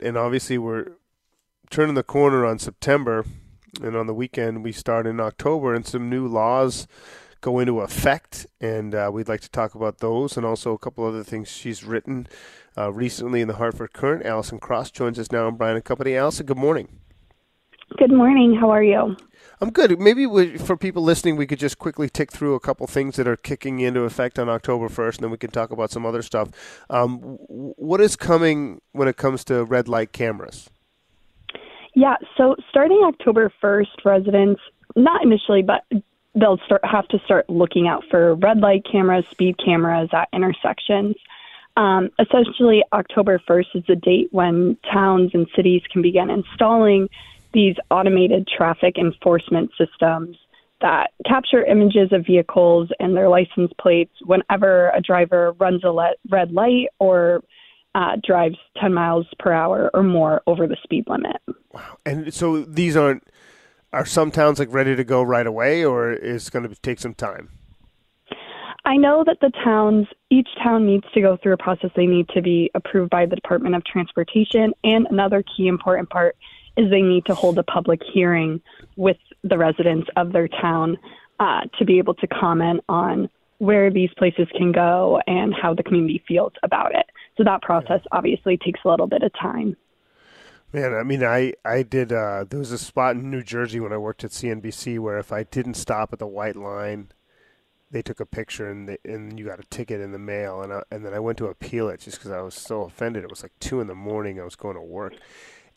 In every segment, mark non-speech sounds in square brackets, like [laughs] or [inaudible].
And obviously, we're turning the corner on September, and on the weekend, we start in October, and some new laws go into effect. And uh, we'd like to talk about those and also a couple other things she's written uh, recently in the Hartford Courant. Alison Cross joins us now on Brian and Company. Alison, good morning. Good morning. How are you? I'm good. Maybe we, for people listening, we could just quickly tick through a couple things that are kicking into effect on October 1st, and then we can talk about some other stuff. Um, what is coming when it comes to red light cameras? Yeah, so starting October 1st, residents, not initially, but they'll start have to start looking out for red light cameras, speed cameras at intersections. Um, essentially, October 1st is the date when towns and cities can begin installing these automated traffic enforcement systems that capture images of vehicles and their license plates whenever a driver runs a le- red light or uh, drives 10 miles per hour or more over the speed limit. Wow. And so these aren't, are some towns like ready to go right away or is going to take some time? I know that the towns, each town needs to go through a process. They need to be approved by the Department of Transportation. And another key important part is they need to hold a public hearing with the residents of their town uh, to be able to comment on where these places can go and how the community feels about it. So that process obviously takes a little bit of time. Man, I mean, I I did. Uh, there was a spot in New Jersey when I worked at CNBC where if I didn't stop at the white line, they took a picture and they, and you got a ticket in the mail, and I, and then I went to appeal it just because I was so offended. It was like two in the morning. I was going to work,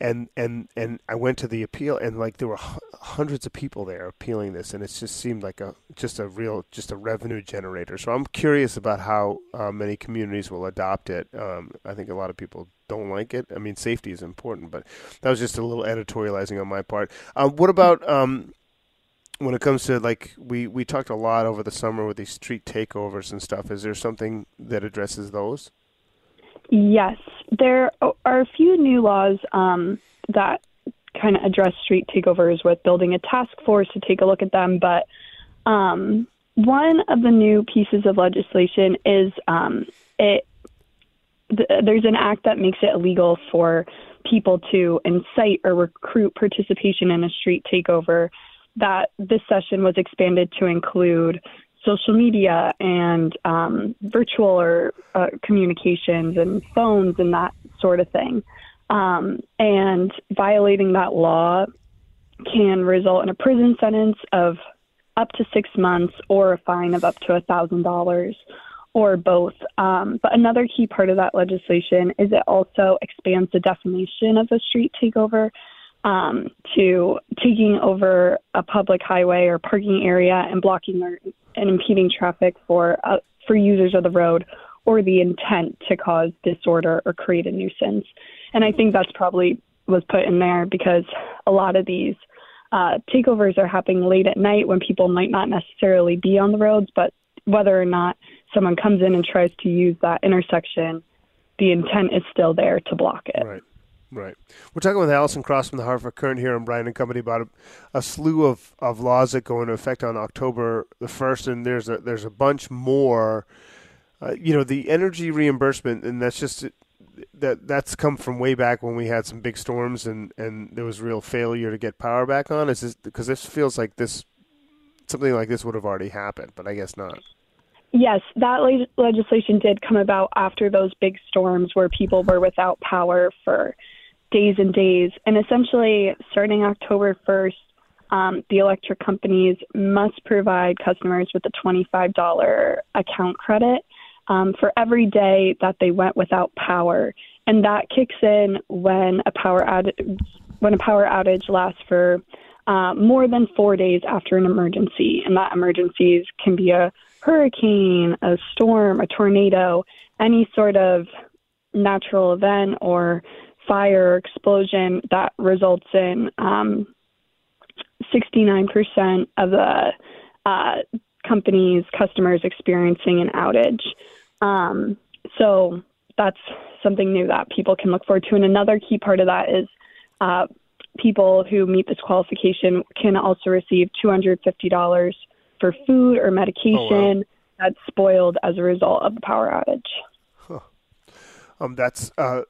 and and and I went to the appeal, and like there were hundreds of people there appealing this, and it just seemed like a just a real just a revenue generator. So I'm curious about how uh, many communities will adopt it. Um, I think a lot of people don't like it. I mean, safety is important, but that was just a little editorializing on my part. Um, what about um, when it comes to like we we talked a lot over the summer with these street takeovers and stuff? Is there something that addresses those? Yes, there are a few new laws um, that kind of address street takeovers with building a task force to take a look at them. But um, one of the new pieces of legislation is um, it. Th- there's an act that makes it illegal for people to incite or recruit participation in a street takeover. That this session was expanded to include social media and um, virtual or uh, communications and phones and that sort of thing. Um, and violating that law can result in a prison sentence of up to six months or a fine of up to a thousand dollars or both. Um, but another key part of that legislation is it also expands the definition of a street takeover um, to taking over a public highway or parking area and blocking or and impeding traffic for uh, for users of the road or the intent to cause disorder or create a nuisance. And I think that's probably was put in there because a lot of these uh, takeovers are happening late at night when people might not necessarily be on the roads, but whether or not someone comes in and tries to use that intersection, the intent is still there to block it. Right. Right. We're talking with Alison Cross from the Hartford Courant here on Brian and Company about a, a, slew of, of laws that go into effect on October the first, and there's a there's a bunch more. Uh, you know, the energy reimbursement, and that's just that that's come from way back when we had some big storms and and there was real failure to get power back on. Is this because this feels like this something like this would have already happened, but I guess not. Yes, that le- legislation did come about after those big storms where people were without power for days and days. And essentially, starting October 1st, um, the electric companies must provide customers with a $25 account credit um, for every day that they went without power. And that kicks in when a power outage, when a power outage lasts for uh, more than four days after an emergency. And that emergencies can be a hurricane, a storm, a tornado, any sort of natural event or fire or explosion that results in um, 69% of the uh, company's customers experiencing an outage. Um, so that's something new that people can look forward to. And another key part of that is uh, people who meet this qualification can also receive $250 for food or medication oh, wow. that's spoiled as a result of the power outage. Huh. Um, that's uh,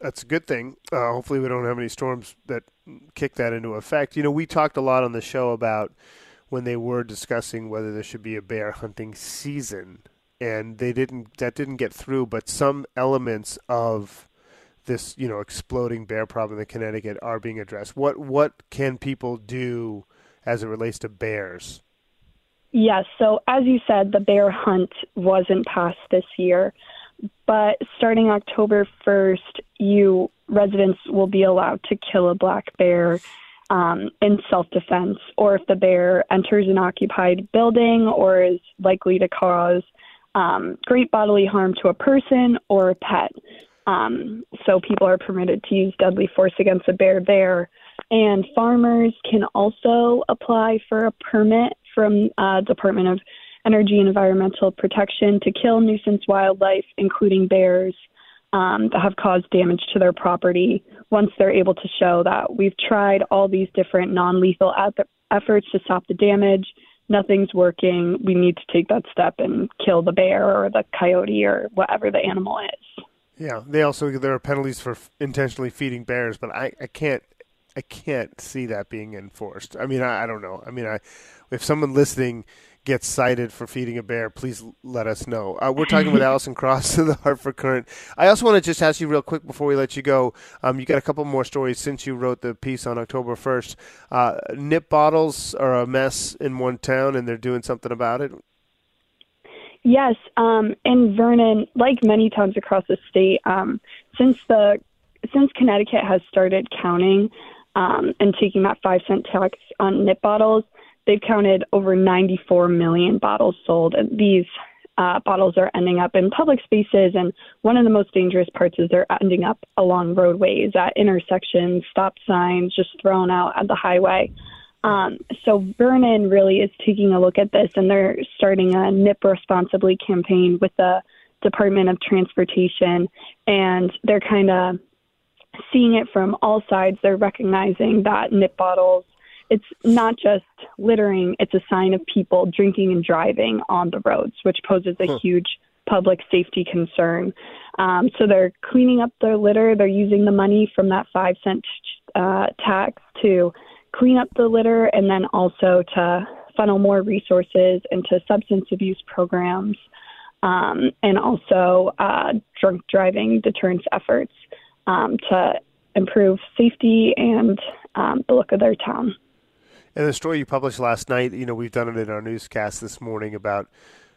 that's a good thing. Uh, hopefully, we don't have any storms that kick that into effect. You know, we talked a lot on the show about when they were discussing whether there should be a bear hunting season, and they didn't. That didn't get through. But some elements of this, you know, exploding bear problem in Connecticut are being addressed. What what can people do as it relates to bears? Yes. So as you said, the bear hunt wasn't passed this year. But starting October 1st, you residents will be allowed to kill a black bear um, in self defense, or if the bear enters an occupied building or is likely to cause um, great bodily harm to a person or a pet. Um, so people are permitted to use deadly force against a bear there. And farmers can also apply for a permit from uh, Department of Energy and Environmental Protection to kill nuisance wildlife, including bears, um, that have caused damage to their property. Once they're able to show that we've tried all these different non-lethal ad- efforts to stop the damage, nothing's working. We need to take that step and kill the bear or the coyote or whatever the animal is. Yeah, they also there are penalties for f- intentionally feeding bears, but I, I can't I can't see that being enforced. I mean, I, I don't know. I mean, I if someone listening gets cited for feeding a bear, please let us know. Uh, we're talking with [laughs] Alison Cross [laughs] of the Hartford Courant. I also want to just ask you real quick before we let you go. Um, you got a couple more stories since you wrote the piece on October 1st. Uh, nip bottles are a mess in one town, and they're doing something about it. Yes, um, in Vernon, like many towns across the state, um, since the since Connecticut has started counting um, and taking that five cent tax on nip bottles, they've counted over 94 million bottles sold, and these uh, bottles are ending up in public spaces. And one of the most dangerous parts is they're ending up along roadways, at intersections, stop signs, just thrown out at the highway. Um, so Vernon really is taking a look at this, and they're starting a NIP responsibly campaign with the Department of Transportation, and they're kind of seeing it from all sides. They're recognizing that nip bottles it's not just littering, it's a sign of people drinking and driving on the roads, which poses a huh. huge public safety concern. Um, so they're cleaning up their litter. They're using the money from that five cent uh, tax to clean up the litter and then also to funnel more resources into substance abuse programs um, and also uh, drunk driving deterrence efforts um, to improve safety and um, the look of their town. And the story you published last night, you know, we've done it in our newscast this morning about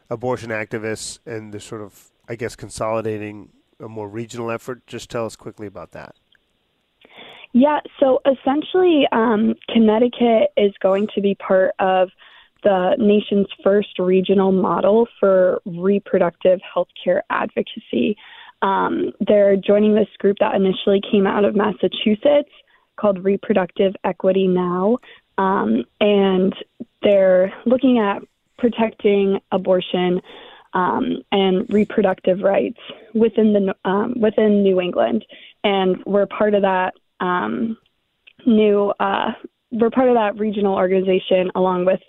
abortion activists and the sort of, I guess, consolidating a more regional effort. Just tell us quickly about that. Yeah, so essentially, um, Connecticut is going to be part of the nation's first regional model for reproductive health care advocacy. Um, they're joining this group that initially came out of Massachusetts called Reproductive Equity Now, um, and they're looking at protecting abortion um, and reproductive rights within the um, within New England, and we're part of that um, new uh, we're part of that regional organization along with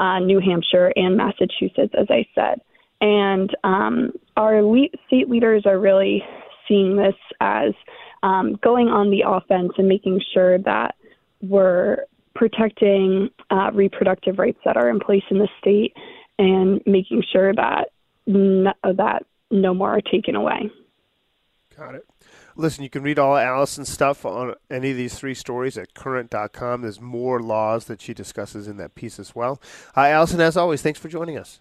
uh, New Hampshire and Massachusetts, as I said, and um, our le- state leaders are really seeing this as um, going on the offense and making sure that we're protecting uh, reproductive rights that are in place in the state and making sure that no, that no more are taken away. Got it. Listen, you can read all Alison's stuff on any of these three stories at courant.com. There's more laws that she discusses in that piece as well. Uh, Alison, as always, thanks for joining us.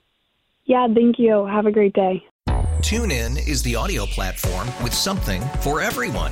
Yeah, thank you. Have a great day. TuneIn is the audio platform with something for everyone.